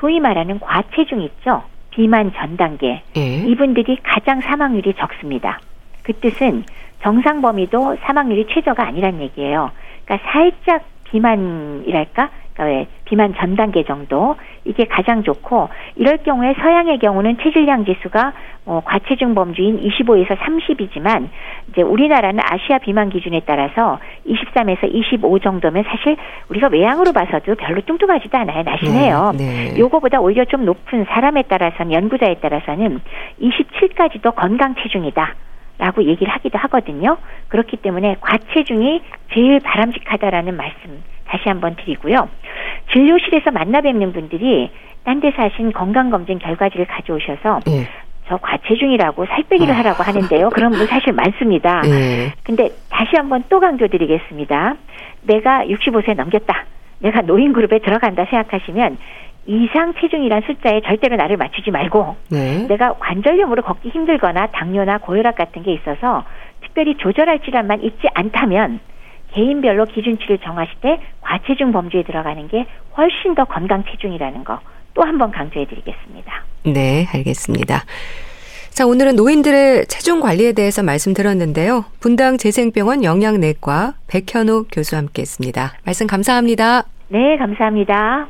Speaker 3: 소위 말하는 과체중 있죠. 비만 전 단계.
Speaker 1: 예.
Speaker 3: 이분들이 가장 사망률이 적습니다. 그 뜻은 정상 범위도 사망률이 최저가 아니란 얘기예요. 그러니까 살짝 비만이랄까? 그러니까 왜 비만 전 단계 정도 이게 가장 좋고 이럴 경우에 서양의 경우는 체질량 지수가 어, 과체중 범주인 25에서 30이지만 이제 우리나라는 아시아 비만 기준에 따라서 23에서 25 정도면 사실 우리가 외양으로 봐서도 별로 뚱뚱하지도 않아요. 날씬해요.
Speaker 1: 네, 네.
Speaker 3: 요거보다 오히려 좀 높은 사람에 따라서는 연구자에 따라서는 27까지도 건강 체중이다. 라고 얘기를 하기도 하거든요. 그렇기 때문에 과체중이 제일 바람직하다라는 말씀 다시 한번 드리고요. 진료실에서 만나 뵙는 분들이 딴 데서 하신 건강검진 결과지를 가져오셔서
Speaker 1: 예.
Speaker 3: 저 과체중이라고 살 빼기를
Speaker 1: 아.
Speaker 3: 하라고 하는데요. 그런 분 사실 많습니다.
Speaker 1: 예.
Speaker 3: 근데 다시 한번 또 강조드리겠습니다. 내가 65세 넘겼다. 내가 노인 그룹에 들어간다 생각하시면 이상 체중이란 숫자에 절대로 나를 맞추지 말고
Speaker 1: 네.
Speaker 3: 내가 관절염으로 걷기 힘들거나 당뇨나 고혈압 같은 게 있어서 특별히 조절할 질환만 있지 않다면 개인별로 기준치를 정하실 때 과체중 범주에 들어가는 게 훨씬 더 건강 체중이라는 거 또 한 번 강조해 드리겠습니다.
Speaker 1: 네, 알겠습니다. 자, 오늘은 노인들의 체중 관리에 대해서 말씀드렸는데요. 분당 재생병원 영양내과 백현욱 교수와 함께 했습니다. 말씀 감사합니다.
Speaker 3: 네, 감사합니다.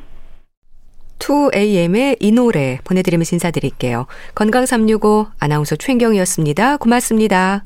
Speaker 1: 2AM의 이 노래 보내드리면서 인사드릴게요. 건강365 아나운서 최인경이었습니다. 고맙습니다.